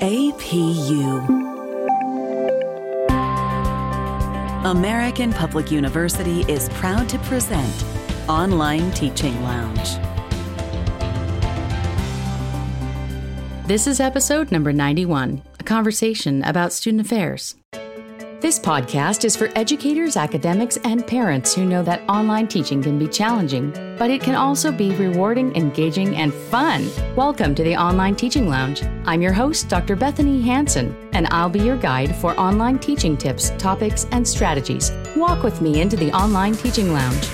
APU. American Public University is proud to present Online Teaching Lounge. This is episode number 91, a conversation about student affairs. This podcast is for educators, academics, and parents who know that online teaching can be challenging, but it can also be rewarding, engaging, and fun. Welcome to the Online Teaching Lounge. I'm your host, Dr. Bethanie Hansen, and I'll be your guide for online teaching tips, topics, and strategies. Walk with me into the Online Teaching Lounge.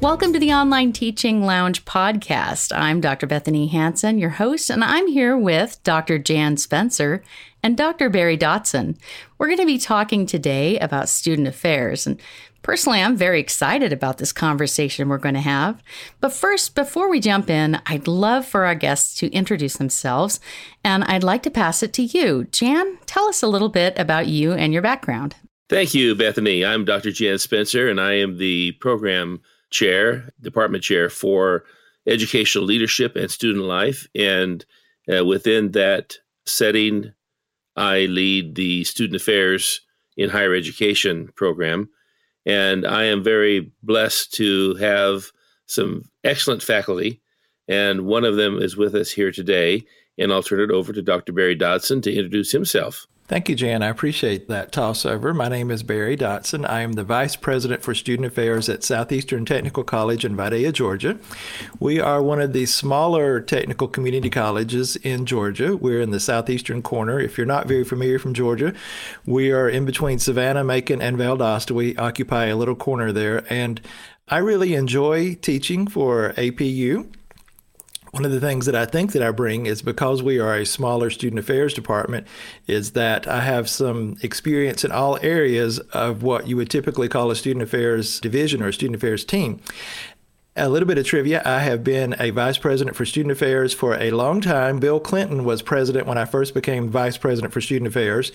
Welcome to the Online Teaching Lounge podcast. I'm Dr. Bethanie Hansen, your host, and I'm here with Dr. Jan Spencer and Dr. Barry Dotson. We're going to be talking today about student affairs. And personally, I'm very excited about this conversation we're going to have. But first, before we jump in, I'd love for our guests to introduce themselves. And I'd like to pass it to you. Jan, tell us a little bit about you and your background. Thank you, Bethanie. I'm Dr. Jan Spencer, and I am the program chair, department chair for educational leadership and student life. And uh, within that setting, I lead the student affairs in higher education program. And I am very blessed to have some excellent faculty. And one of them is with us here today. And I'll turn it over to Dr. Barry Dotson to introduce himself. Thank you, Jan. I appreciate that toss over. My name is Barry Dotson. I am the Vice President for Student Affairs at Southeastern Technical College in Vidalia, Georgia. We are one of the smaller technical community colleges in Georgia. We're in the southeastern corner. If you're not very familiar from Georgia, we are in between Savannah, Macon, and Valdosta. We occupy a little corner there. And I really enjoy teaching for APU one of the things that I think that I bring is because we are a smaller student affairs department, is that I have some experience in all areas of what you would typically call a student affairs division or a student affairs team. A little bit of trivia I have been a vice president for student affairs for a long time. Bill Clinton was president when I first became vice president for student affairs.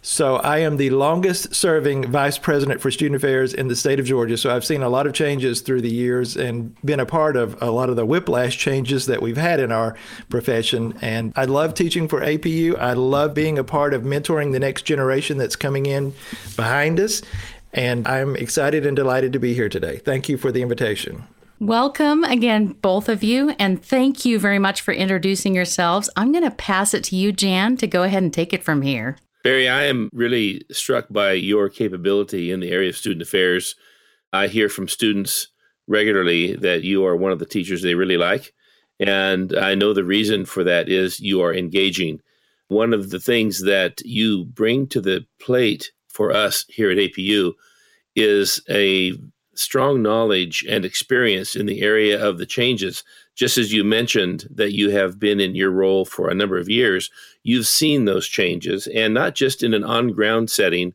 So I am the longest serving vice president for student affairs in the state of Georgia. So I've seen a lot of changes through the years and been a part of a lot of the whiplash changes that we've had in our profession. And I love teaching for APU. I love being a part of mentoring the next generation that's coming in behind us. And I'm excited and delighted to be here today. Thank you for the invitation. Welcome again, both of you, and thank you very much for introducing yourselves. I'm going to pass it to you, Jan, to go ahead and take it from here. Barry, I am really struck by your capability in the area of student affairs. I hear from students regularly that you are one of the teachers they really like. And I know the reason for that is you are engaging. One of the things that you bring to the plate for us here at APU is a strong knowledge and mm. experience in the area of the changes. Just as you mentioned that you have been in your role for a number of years, you've seen those changes, and not just in an on ground setting,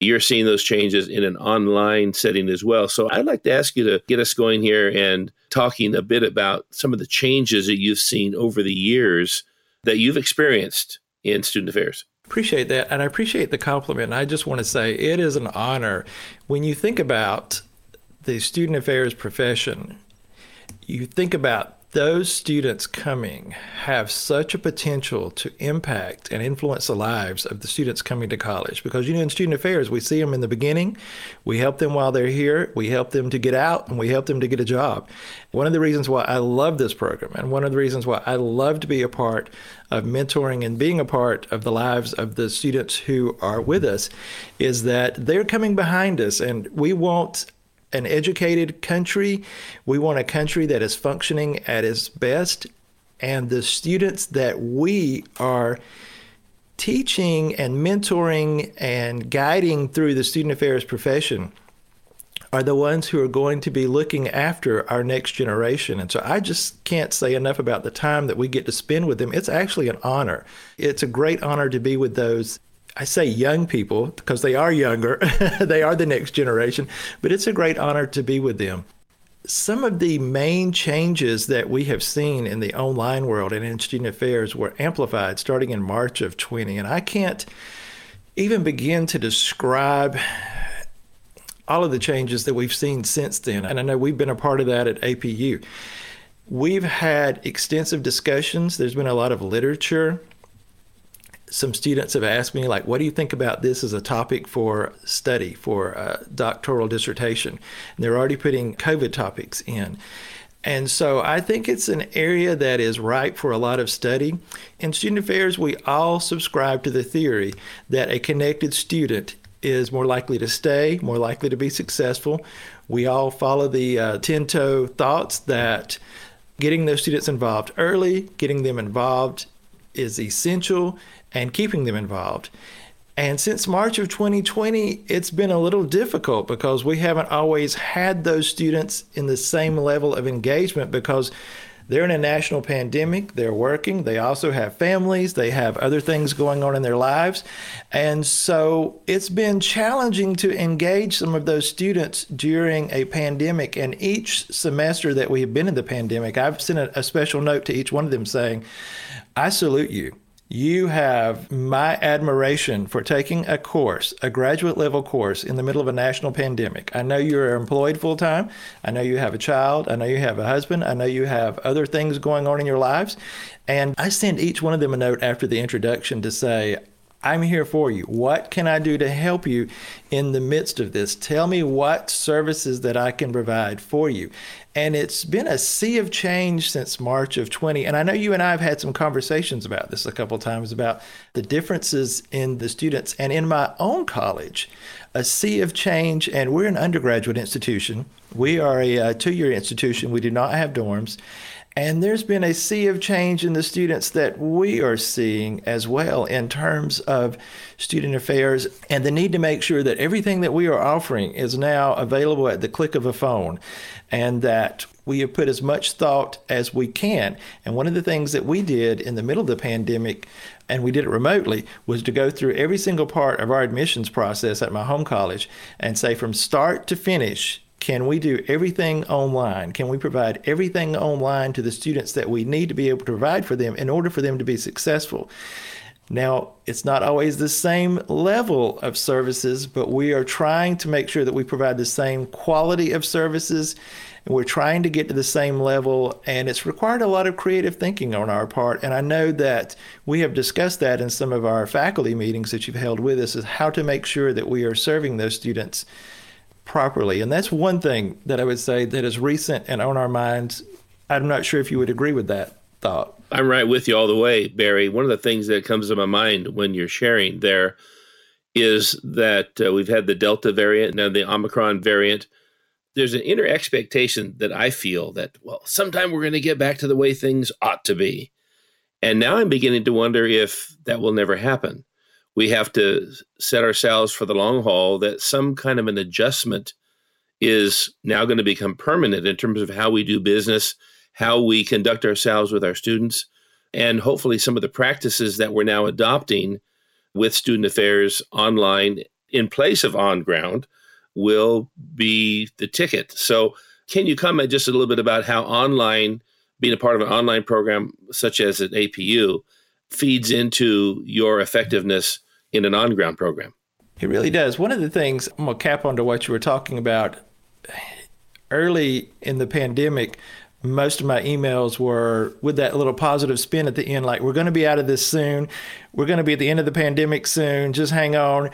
you're seeing those changes in an online setting as well. So I'd like to ask you to get us going here and talking a bit about some of the changes that you've seen over the years that you've experienced in student affairs. Appreciate that. And I appreciate the compliment. I just want to say it is an honor when you think about the student affairs profession, you think about those students coming have such a potential to impact and influence the lives of the students coming to college. Because you know in student affairs we see them in the beginning we help them while they're here we help them to get out and we help them to get a job. One of the reasons why i love this program and one of the reasons why i love to be a part of mentoring and being a part of the lives of the students who are with us is that they're coming behind us and we want an educated country. We want a country that is functioning at its best. And the students that we are teaching and mentoring and guiding through the student affairs profession are the ones who are going to be looking after our next generation. And so I just can't say enough about the time that we get to spend with them. It's actually an honor. It's a great honor to be with those I say young people because they are younger, they are the next generation, but it's a great honor to be with them. Some of the main changes that we have seen in the online world and in student affairs were amplified starting in March of 20. And I can't even begin to describe all of the changes that we've seen since then. And I know we've been a part of that at APU we've had extensive discussions. There's been a lot of literature. Some students have asked me, like, what do you think about this as a topic for study, for a doctoral dissertation? And they're already putting COVID topics in. And so I think it's an area that is ripe for a lot of study. In student affairs, we all subscribe to the theory that a connected student is more likely to stay, more likely to be successful. We all follow the uh, Tinto thoughts that getting those students involved early, getting them involved is essential, and keeping them involved. And since March of 2020, it's been a little difficult because we haven't always had those students in the same level of engagement because they're in a national pandemic, they're working, they also have families, they have other things going on in their lives. And so it's been challenging to engage some of those students during a pandemic. And each semester that we have been in the pandemic, I've sent a, special note to each one of them saying, I salute you you have my admiration for taking a course, a graduate level course, in the middle of a national pandemic. I know you're employed full time. I know you have a child. I know you have a husband. I know you have other things going on in your lives. And I send each one of them a note after the introduction to say, I'm here for you. What can I do to help you in the midst of this? Tell me what services that I can provide for you. And it's been a sea of change since March of 20. And I know you and I have had some conversations about this a couple times about the differences in the students. And in my own college, a sea of change. And we're an undergraduate institution. We are a, uh, a two year institution. We do not have dorms. And there's been a sea of change in the students that we are seeing as well in terms of student affairs and the need to make sure that everything that we are offering is now available at the click of a phone and that we have put as much thought as we can. And one of the things that we did in the middle of the pandemic, and we did it remotely, was to go through every single part of our admissions process at my home college and say from start to finish, can we do everything online? Can we provide everything online to the students that we need to be able to provide for them in order for them to be successful? Now, it's not always the same level of services, but we are trying to make sure that we provide the same quality of services. And we're trying to get to the same level, and it's required a lot of creative thinking on our part. And I know that we have discussed that in some of our faculty meetings that you've held with us, is how to make sure that we are serving those students properly. And that's one thing that I would say that is recent and on our minds. I'm not sure if you would agree with that thought. I'm right with you all the way, Barry. One of the things that comes to my mind when you're sharing there is that uh, we've had the Delta variant, now the Omicron variant. There's an inner expectation that I feel that, well, sometime we're going to get back to the way things ought to be. And now I'm beginning to wonder if that will never happen we have to set ourselves for the long haul that some kind of an adjustment is now going to become permanent in terms of how we do business, how we conduct ourselves with our students, and hopefully some of the practices that we're now adopting with student affairs online in place of on ground will be the ticket. So, can you comment just a little bit about how online, being a part of an online program such as an APU, feeds into your effectiveness in an on ground program. It really does. One of the things I'm going to cap onto what you were talking about early in the pandemic, most of my emails were with that little positive spin at the end, like, we're going to be out of this soon. We're going to be at the end of the pandemic soon. Just hang on.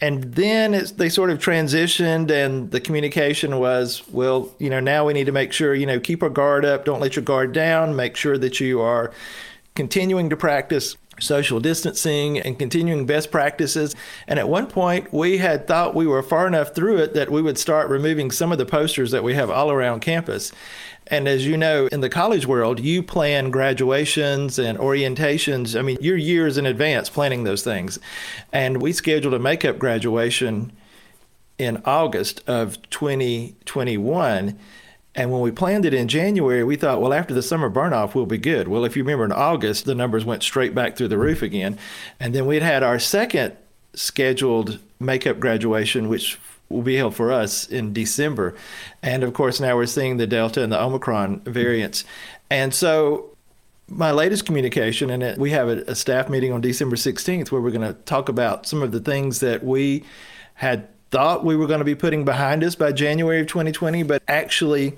And then they sort of transitioned, and the communication was, well, you know, now we need to make sure, you know, keep our guard up, don't let your guard down, make sure that you are continuing to practice social distancing and continuing best practices. And at one point, we had thought we were far enough through it that we would start removing some of the posters that we have all around campus. And as you know, in the college world, you plan graduations and orientations. I mean, you're years in advance planning those things. And we scheduled a makeup graduation in August of 2021 and when we planned it in January, we thought, well, after the summer burn off, we'll be good. Well, if you remember in August, the numbers went straight back through the roof again. And then we'd had our second scheduled makeup graduation, which will be held for us in December. And of course, now we're seeing the Delta and the Omicron variants. And so my latest communication, and we have a, a staff meeting on December 16th where we're going to talk about some of the things that we had thought we were going to be putting behind us by January of 2020, but actually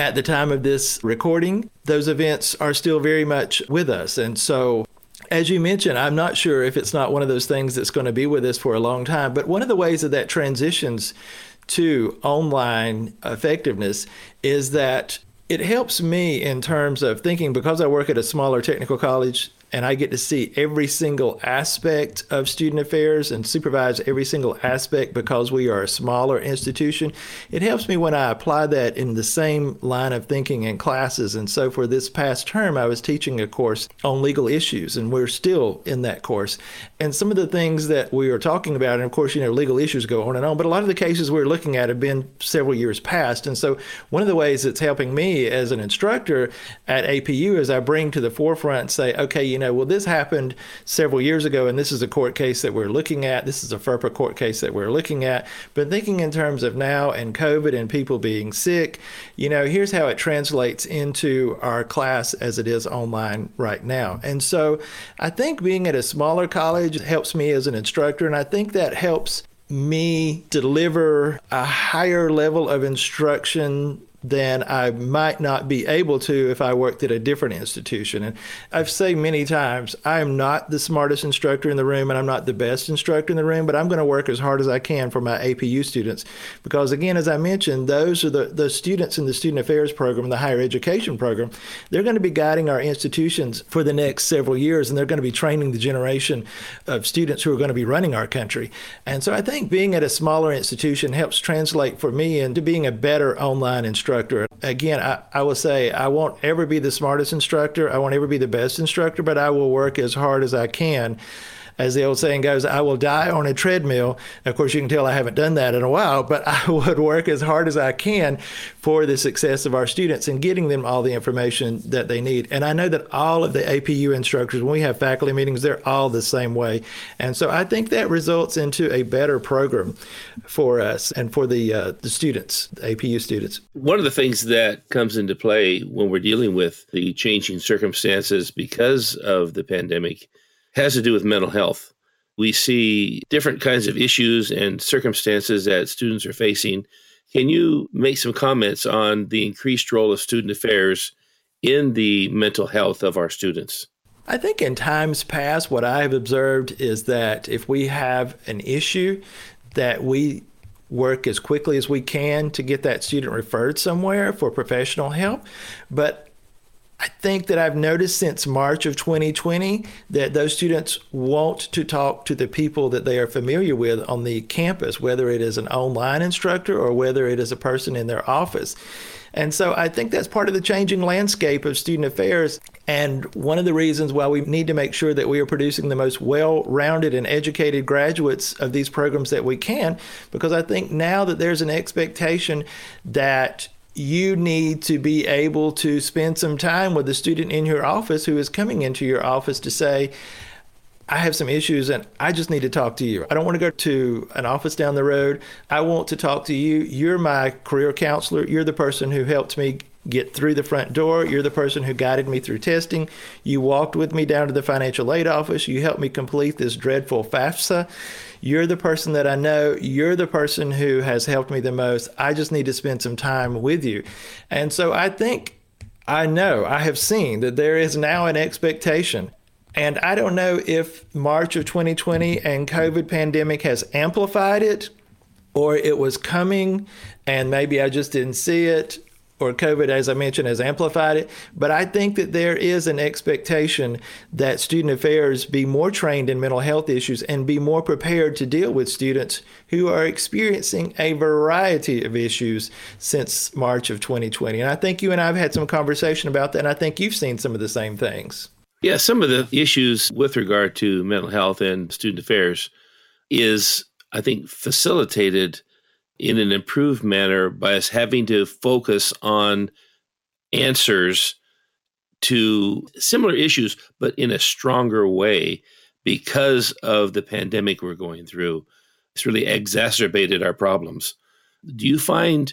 at the time of this recording, those events are still very much with us. And so as you mentioned, I'm not sure if it's not one of those things that's going to be with us for a long time. But one of the ways that that transitions to online effectiveness is that it helps me in terms of thinking because I work at a smaller technical college and I get to see every single aspect of student affairs and supervise every single aspect because we are a smaller institution. It helps me when I apply that in the same line of thinking in classes. And so for this past term, I was teaching a course on legal issues, and we're still in that course. And some of the things that we are talking about, and of course, you know, legal issues go on and on, but a lot of the cases we're looking at have been several years past. And so one of the ways it's helping me as an instructor at APU is I bring to the forefront, say, okay, you know, well, this happened several years ago, and this is a court case that we're looking at. This is a FERPA court case that we're looking at. But thinking in terms of now and COVID and people being sick, you know, here's how it translates into our class as it is online right now. And so I think being at a smaller college helps me as an instructor, and I think that helps me deliver a higher level of instruction than I might not be able to if I worked at a different institution. And I've said many times, I am not the smartest instructor in the room and I'm not the best instructor in the room, but I'm going to work as hard as I can for my APU students. Because again, as I mentioned, those are the, the students in the student affairs program, the higher education program. They're going to be guiding our institutions for the next several years and they're going to be training the generation of students who are going to be running our country. And so I think being at a smaller institution helps translate for me into being a better online instructor instructor. Again, I, I will say I won't ever be the smartest instructor. I won't ever be the best instructor, but I will work as hard as I can as the old saying goes, I will die on a treadmill. Of course, you can tell I haven't done that in a while, but I would work as hard as I can for the success of our students and getting them all the information that they need. And I know that all of the APU instructors, when we have faculty meetings, they're all the same way. And so I think that results into a better program for us and for the uh, the students, the APU students. One of the things that comes into play when we're dealing with the changing circumstances because of the pandemic has to do with mental health. We see different kinds of issues and circumstances that students are facing. Can you make some comments on the increased role of student affairs in the mental health of our students? I think in times past, what I have observed is that if we have an issue, that we work as quickly as we can to get that student referred somewhere for professional help. But I think that I've noticed since March of 2020 that those students want to talk to the people that they are familiar with on the campus, whether it is an online instructor or whether it is a person in their office. And so I think that's part of the changing landscape of student affairs. And one of the reasons why we need to make sure that we are producing the most well rounded and educated graduates of these programs that we can, because I think now that there's an expectation that you need to be able to spend some time with the student in your office who is coming into your office to say, I have some issues and I just need to talk to you. I don't want to go to an office down the road. I want to talk to you. You're my career counselor. You're the person who helped me get through the front door. You're the person who guided me through testing. You walked with me down to the financial aid office. You helped me complete this dreadful FAFSA. You're the person that I know. You're the person who has helped me the most. I just need to spend some time with you. And so I think I know, I have seen that there is now an expectation. And I don't know if March of 2020 and COVID pandemic has amplified it or it was coming and maybe I just didn't see it or COVID, as I mentioned, has amplified it. But I think that there is an expectation that student affairs be more trained in mental health issues and be more prepared to deal with students who are experiencing a variety of issues since March of 2020. And I think you and I have had some conversation about that, and I think you've seen some of the same things. Yeah, some of the issues with regard to mental health and student affairs is, I think, facilitated in an improved manner by us having to focus on answers to similar issues, but in a stronger way because of the pandemic we're going through. It's really exacerbated our problems. Do you find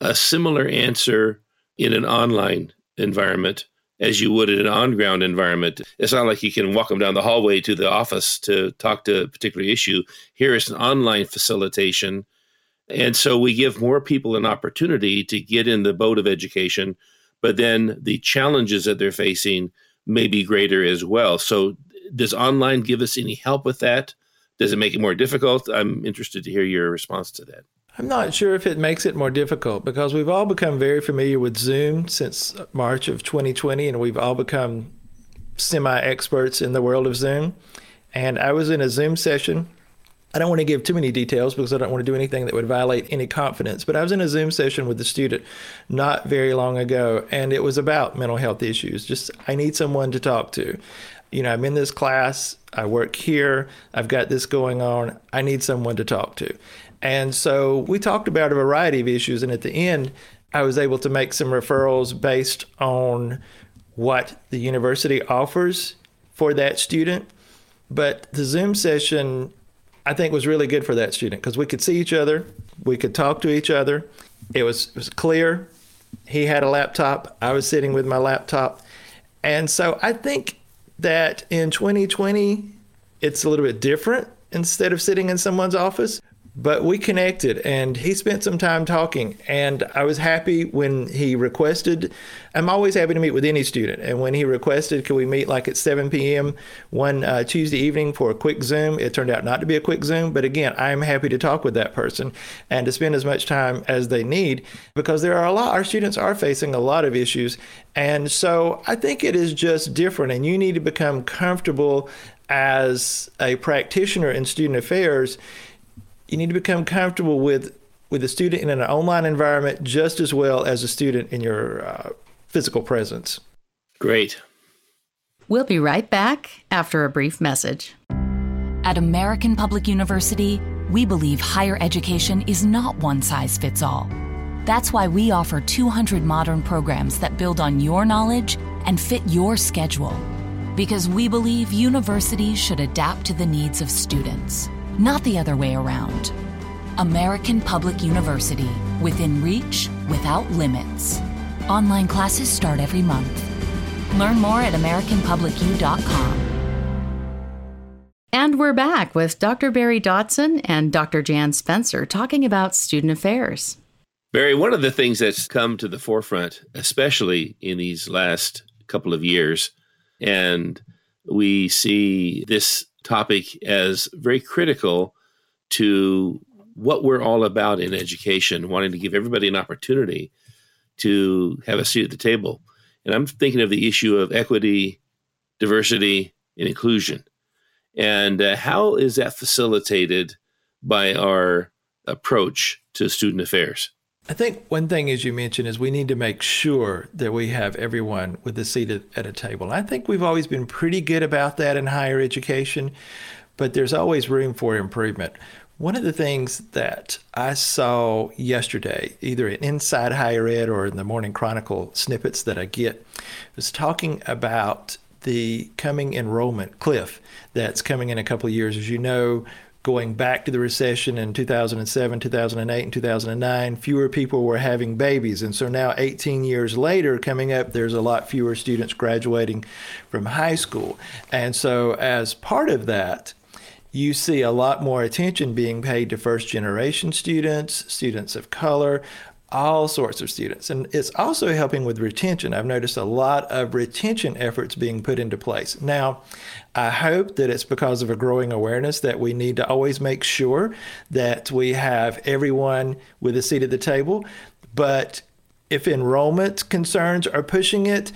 a similar answer in an online environment as you would in an on ground environment? It's not like you can walk them down the hallway to the office to talk to a particular issue. Here is an online facilitation And so we give more people an opportunity to get in the boat of education, but then the challenges that they're facing may be greater as well. So, does online give us any help with that? Does it make it more difficult? I'm interested to hear your response to that. I'm not sure if it makes it more difficult because we've all become very familiar with Zoom since March of 2020, and we've all become semi experts in the world of Zoom. And I was in a Zoom session. I don't want to give too many details because I don't want to do anything that would violate any confidence. But I was in a Zoom session with a student not very long ago, and it was about mental health issues. Just, I need someone to talk to. You know, I'm in this class, I work here, I've got this going on, I need someone to talk to. And so we talked about a variety of issues. And at the end, I was able to make some referrals based on what the university offers for that student. But the Zoom session, I think, was really good for that student because we could see each other, we could talk to each other. It was, it was clear. He had a laptop, I was sitting with my laptop. And so I think that in 2020, it's a little bit different instead of sitting in someone's office. But we connected and he spent some time talking. And I was happy when he requested. I'm always happy to meet with any student. And when he requested, could we meet like at 7 p.m. one uh, Tuesday evening for a quick Zoom? It turned out not to be a quick Zoom. But again, I'm happy to talk with that person and to spend as much time as they need because there are a lot, our students are facing a lot of issues. And so I think it is just different. And you need to become comfortable as a practitioner in student affairs you need to become comfortable with with a student in an online environment just as well as a student in your uh, physical presence. Great. We'll be right back after a brief message. At American Public University, we believe higher education is not one size fits all. That's why we offer 200 modern programs that build on your knowledge and fit your schedule. Because we believe universities should adapt to the needs of students not the other way around. American Public University, within reach, without limits. Online classes start every month. Learn more at AmericanPublicU.com. And we're back with Dr. Barry Dotson and Dr. Jan Spencer talking about student affairs. Barry, one of the things that's come to the forefront, especially in these last couple of years, and we see this topic as very critical to what we're all about in education, wanting to give everybody an opportunity to have a seat at the table. And I'm thinking of the issue of equity, diversity, and inclusion. And uh, how is that facilitated by our approach to student affairs? I think one thing, as you mentioned, is we need to make sure that we have everyone with a seat at a table. I think we've always been pretty good about that in higher education, but there's always room for improvement. One of the things that I saw yesterday, either in Inside Higher Ed or in the Morning Chronicle snippets that I get, was talking about the coming enrollment cliff that's coming in a couple of years. As you know, going back to the recession in 2007, 2008, and 2009, fewer people were having babies. And so now, 18 years later, coming up, there's a lot fewer students graduating from high school. And so, as part of that, you see a lot more attention being paid to first generation students, students of color, all sorts of students. And it's also helping with retention. I've noticed a lot of retention efforts being put into place. Now, I hope that it's because of a growing awareness that we need to always make sure that we have everyone with a seat at the table. But if enrollment concerns are pushing it,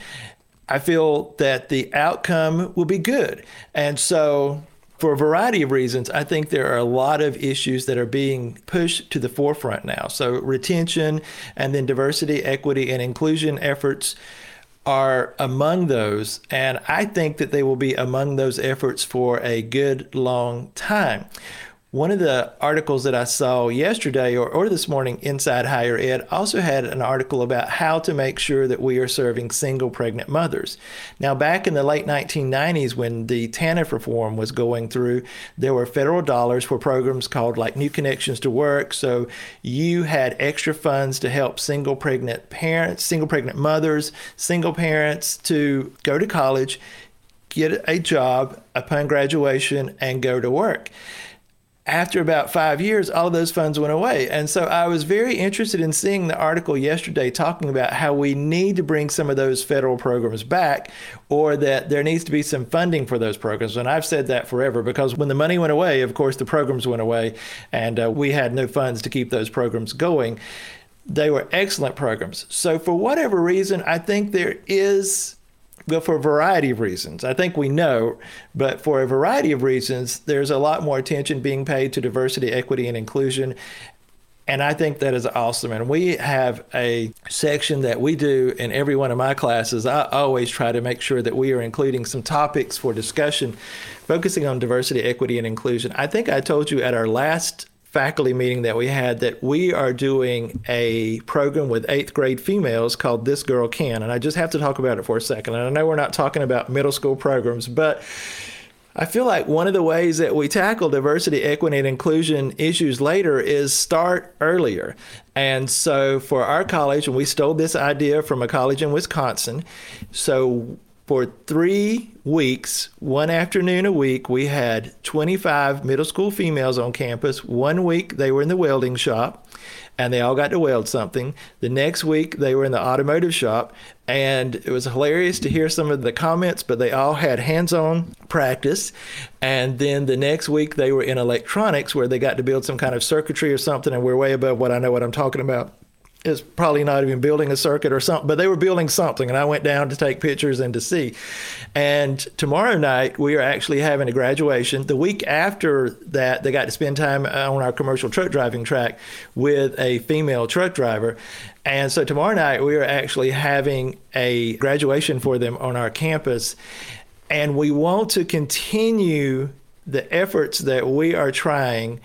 I feel that the outcome will be good. And so for a variety of reasons, I think there are a lot of issues that are being pushed to the forefront now. So, retention and then diversity, equity, and inclusion efforts are among those. And I think that they will be among those efforts for a good long time. One of the articles that I saw yesterday or, or this morning inside Higher Ed also had an article about how to make sure that we are serving single pregnant mothers. Now, back in the late 1990s, when the TANF reform was going through, there were federal dollars for programs called like New Connections to Work. So you had extra funds to help single pregnant parents, single pregnant mothers, single parents to go to college, get a job upon graduation, and go to work. After about five years, all those funds went away. And so I was very interested in seeing the article yesterday talking about how we need to bring some of those federal programs back or that there needs to be some funding for those programs. And I've said that forever because when the money went away, of course, the programs went away and uh, we had no funds to keep those programs going. They were excellent programs. So, for whatever reason, I think there is well, for a variety of reasons. I think we know, but for a variety of reasons, there's a lot more attention being paid to diversity, equity, and inclusion. And I think that is awesome. And we have a section that we do in every one of my classes. I always try to make sure that we are including some topics for discussion focusing on diversity, equity, and inclusion. I think I told you at our last faculty meeting that we had that we are doing a program with eighth grade females called This Girl Can. And I just have to talk about it for a second. And I know we're not talking about middle school programs, but I feel like one of the ways that we tackle diversity, equity, and inclusion issues later is start earlier. And so for our college, and we stole this idea from a college in Wisconsin. So for three weeks, one afternoon a week, we had 25 middle school females on campus. One week they were in the welding shop and they all got to weld something. The next week they were in the automotive shop and it was hilarious to hear some of the comments, but they all had hands on practice. And then the next week they were in electronics where they got to build some kind of circuitry or something, and we're way above what I know what I'm talking about is probably not even building a circuit or something, but they were building something. And I went down to take pictures and to see. And tomorrow night, we are actually having a graduation. The week after that, they got to spend time on our commercial truck driving track with a female truck driver. And so tomorrow night, we are actually having a graduation for them on our campus. And we want to continue the efforts that we are trying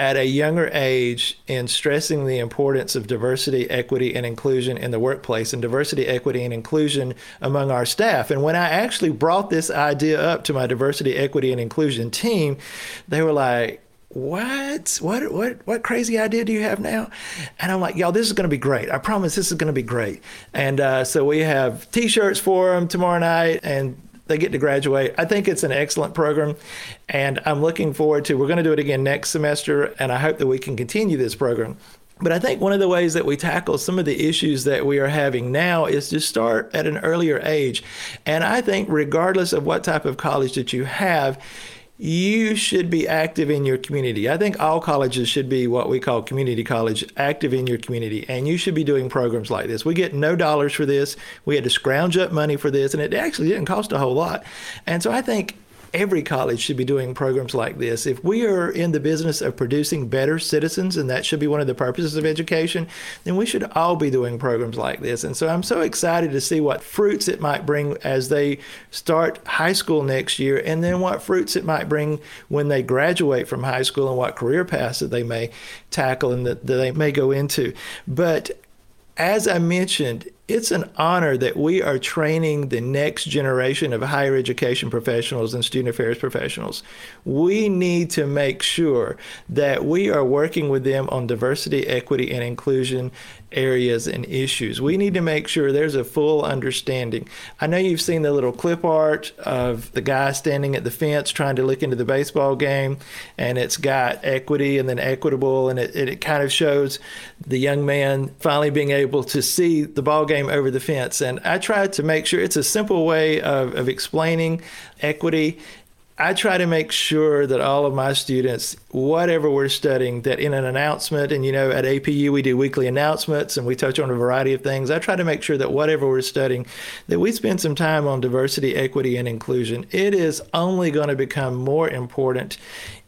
at a younger age in stressing the importance of diversity, equity, and inclusion in the workplace and diversity, equity, and inclusion among our staff. And when I actually brought this idea up to my diversity, equity, and inclusion team, they were like, what? What what what crazy idea do you have now? And i'm like y'all this is going to be great. I promise this is going to be great. And uh, so we have t-shirts for them tomorrow night and they get to graduate. I think it's an excellent program, and I'm looking forward to. We're going to do it again next semester, and I hope that we can continue this program. But I think one of the ways that we tackle some of the issues that we are having now is to start at an earlier age. And I think, regardless of what type of college that you have, you should be active in your community. I think all colleges should be what we call community college, active in your community. And you should be doing programs like this. We get no dollars for this. We had to scrounge up money for this, and it actually didn't cost a whole lot. And so I think every college should be doing programs like this. If we are in the business of producing better citizens, and that should be one of the purposes of education, then we should all be doing programs like this. And so I'm so excited to see what fruits it might bring as they start high school next year, and then what fruits it might bring when they graduate from high school and what career paths that they may tackle and that, that they may go into. But as I mentioned, it's an honor that we are training the next generation of higher education professionals and student affairs professionals. We need to make sure that we are working with them on diversity, equity, and inclusion areas and issues. We need to make sure there's a full understanding. I know you've seen the little clip art of the guy standing at the fence trying to look into the baseball game, and it's got equity and then equitable, and it, it kind of shows the young man finally being able to see the ball game over the fence. And I try to make sure it's a simple way of, of explaining equity I try to make sure that all of my students, whatever we're studying, that in an announcement, and you know, at APU we do weekly announcements and we touch on a variety of things. I try to make sure that whatever we're studying, that we spend some time on diversity, equity, and inclusion. It is only going to become more important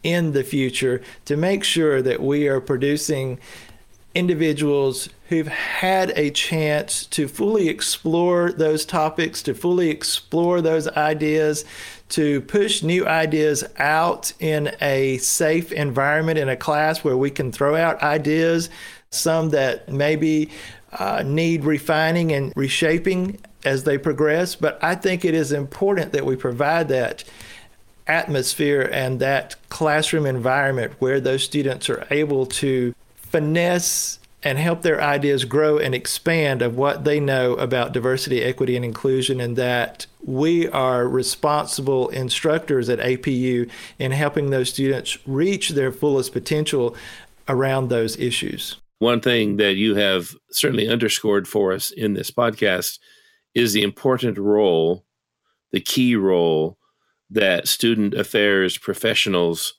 in the future to make sure that we are producing individuals who've had a chance to fully explore those topics, to fully explore those ideas, to push new ideas out in a safe environment in a class where we can throw out ideas, some that maybe uh, need refining and reshaping as they progress. But I think it is important that we provide that atmosphere and that classroom environment where those students are able to finesse and help their ideas grow and expand of what they know about diversity, equity, and inclusion, and that we are responsible instructors at APU in helping those students reach their fullest potential around those issues. One thing that you have certainly underscored for us in this podcast is the important role, the key role that student affairs professionals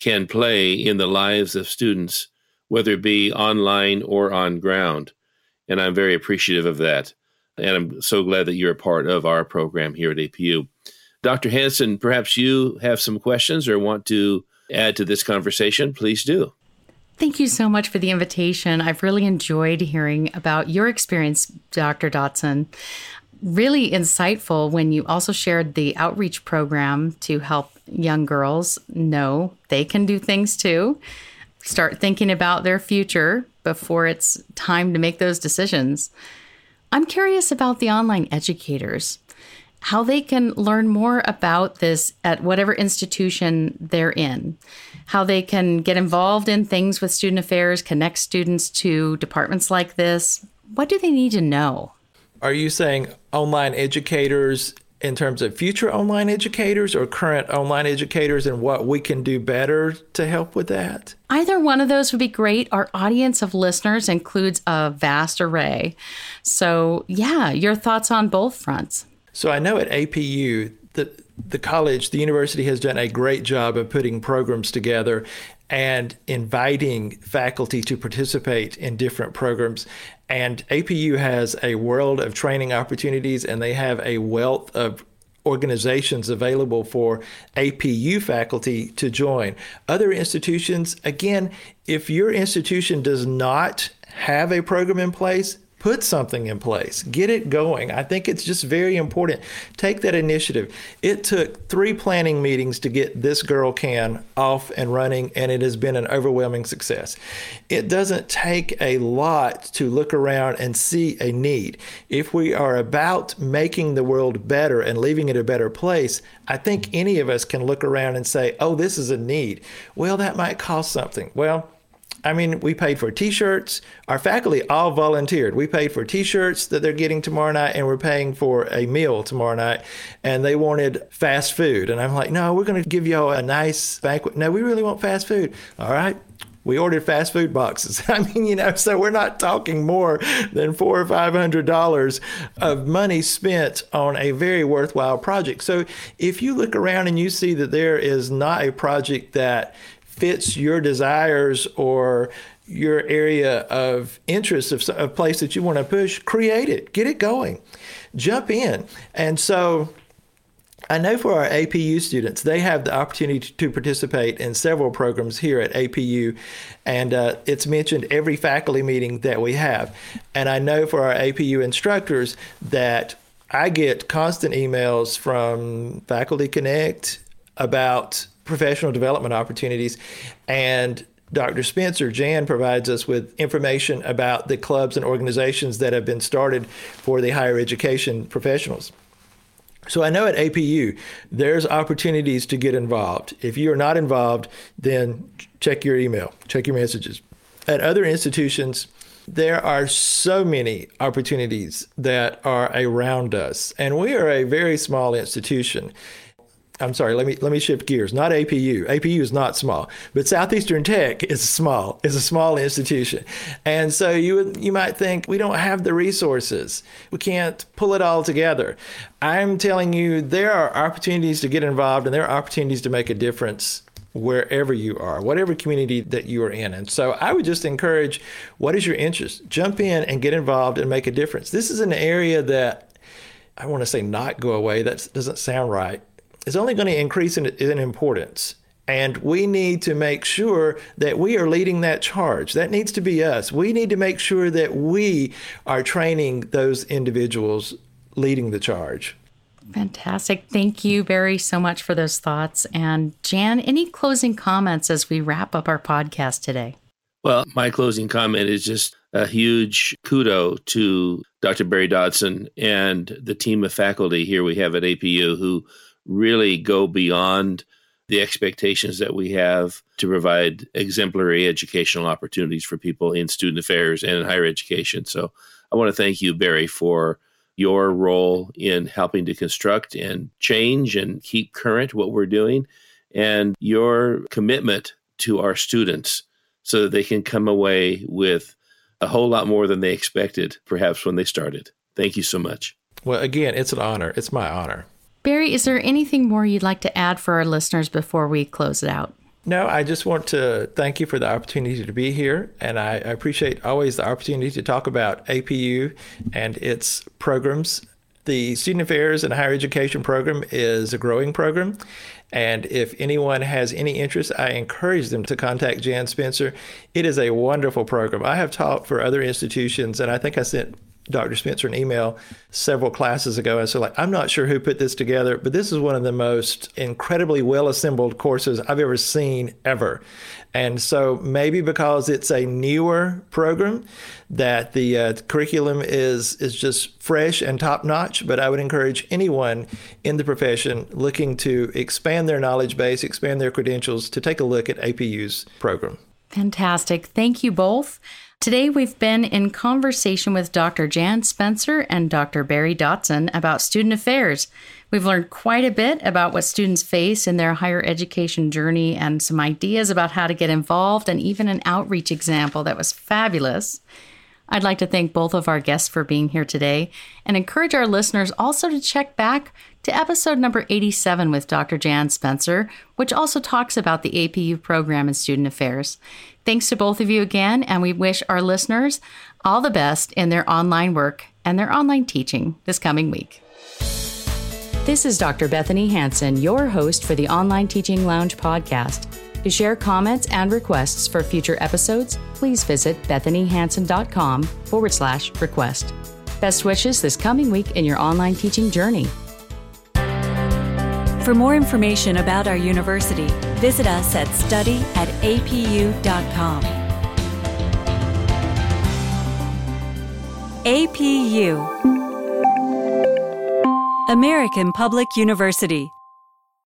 can play in the lives of students whether it be online or on ground. And I'm very appreciative of that. And I'm so glad that you're a part of our program here at APU. Dr. Hansen, perhaps you have some questions or want to add to this conversation. Please do. Thank you so much for the invitation. I've really enjoyed hearing about your experience, Dr. Dotson. Really insightful when you also shared the outreach program to help young girls know they can do things too start thinking about their future before it's time to make those decisions. I'm curious about the online educators, how they can learn more about this at whatever institution they're in, how they can get involved in things with student affairs, connect students to departments like this. What do they need to know? Are you saying online educators in terms of future online educators or current online educators and what we can do better to help with that? Either one of those would be great. Our audience of listeners includes a vast array. So, yeah, your thoughts on both fronts. So, I know at APU, the, the college, the university has done a great job of putting programs together and inviting faculty to participate in different programs. And APU has a world of training opportunities, and they have a wealth of organizations available for APU faculty to join. Other institutions, again, if your institution does not have a program in place, put something in place, get it going. I think it's just very important. Take that initiative. It took three planning meetings to get this girl can off and running, and it has been an overwhelming success. It doesn't take a lot to look around and see a need. If we are about making the world better and leaving it a better place, I think any of us can look around and say, oh, this is a need. Well, that might cost something. Well, I mean, we paid for T-shirts. Our faculty all volunteered. We paid for T-shirts that they're getting tomorrow night, and we're paying for a meal tomorrow night. And they wanted fast food, and I'm like, no, we're going to give y'all a nice banquet. No, we really want fast food. All right. We ordered fast food boxes. I mean, you know, so we're not talking more than four or five hundred dollars of money spent on a very worthwhile project. So if you look around and you see that there is not a project that fits your desires or your area of interest of a place that you want to push, create it, get it going, jump in. And so I know for our APU students, they have the opportunity to participate in several programs here at APU, and uh, it's mentioned every faculty meeting that we have. And I know for our APU instructors that I get constant emails from Faculty Connect about professional development opportunities. And Dr. Spencer Jan provides us with information about the clubs and organizations that have been started for the higher education professionals. So I know at APU there's opportunities to get involved. If you are not involved, then check your email, check your messages. At other institutions, there are so many opportunities that are around us, and we are a very small institution. I'm sorry, let me let me shift gears. Not APU. APU is not small, but Southeastern Tech is small. Is a small institution, and so you you might think we don't have the resources. We can't pull it all together. I'm telling you, there are opportunities to get involved, and there are opportunities to make a difference wherever you are, whatever community that you are in. And so I would just encourage, what is your interest? Jump in and get involved and make a difference. This is an area that I want to say not go away. That doesn't sound right is only going to increase in, in importance. And we need to make sure that we are leading that charge. That needs to be us. We need to make sure that we are training those individuals leading the charge. Fantastic. Thank you, Barry, so much for those thoughts. And Jan, any closing comments as we wrap up our podcast today? Well, my closing comment is just a huge kudo to Dr. Barry Dotson and the team of faculty here we have at APU who really go beyond the expectations that we have to provide exemplary educational opportunities for people in student affairs and in higher education. So I want to thank you, Barry, for your role in helping to construct and change and keep current what we're doing and your commitment to our students so that they can come away with a whole lot more than they expected, perhaps when they started. Thank you so much. Well, again, it's an honor. It's my honor. Barry, is there anything more you'd like to add for our listeners before we close it out? No, I just want to thank you for the opportunity to be here. And I, appreciate always the opportunity to talk about APU and its programs. The Student Affairs and Higher Education program is a growing program. And if anyone has any interest, I encourage them to contact Jan Spencer. It is a wonderful program. I have taught for other institutions, and I think I sent Dr. Spencer an email several classes ago. I said, like, I'm not sure who put this together, but this is one of the most incredibly well assembled courses I've ever seen ever. And so maybe because it's a newer program, that the uh, curriculum is is just fresh and top notch. But I would encourage anyone in the profession looking to expand their knowledge base, expand their credentials, to take a look at APU's program. Fantastic. Thank you both. Today, we've been in conversation with Dr. Jan Spencer and Dr. Barry Dotson about student affairs. We've learned quite a bit about what students face in their higher education journey and some ideas about how to get involved, and even an outreach example that was fabulous. I'd like to thank both of our guests for being here today and encourage our listeners also to check back to episode number 87 with Dr. Jan Spencer, which also talks about the APU program in student affairs. Thanks to both of you again, and we wish our listeners all the best in their online work and their online teaching this coming week. This is Dr. Bethanie Hansen, your host for the Online Teaching Lounge podcast. To share comments and requests for future episodes, please visit bethaniehansen.com forward slash request. Best wishes this coming week in your online teaching journey. For more information about our university, visit us at study at apu.com. APU American Public University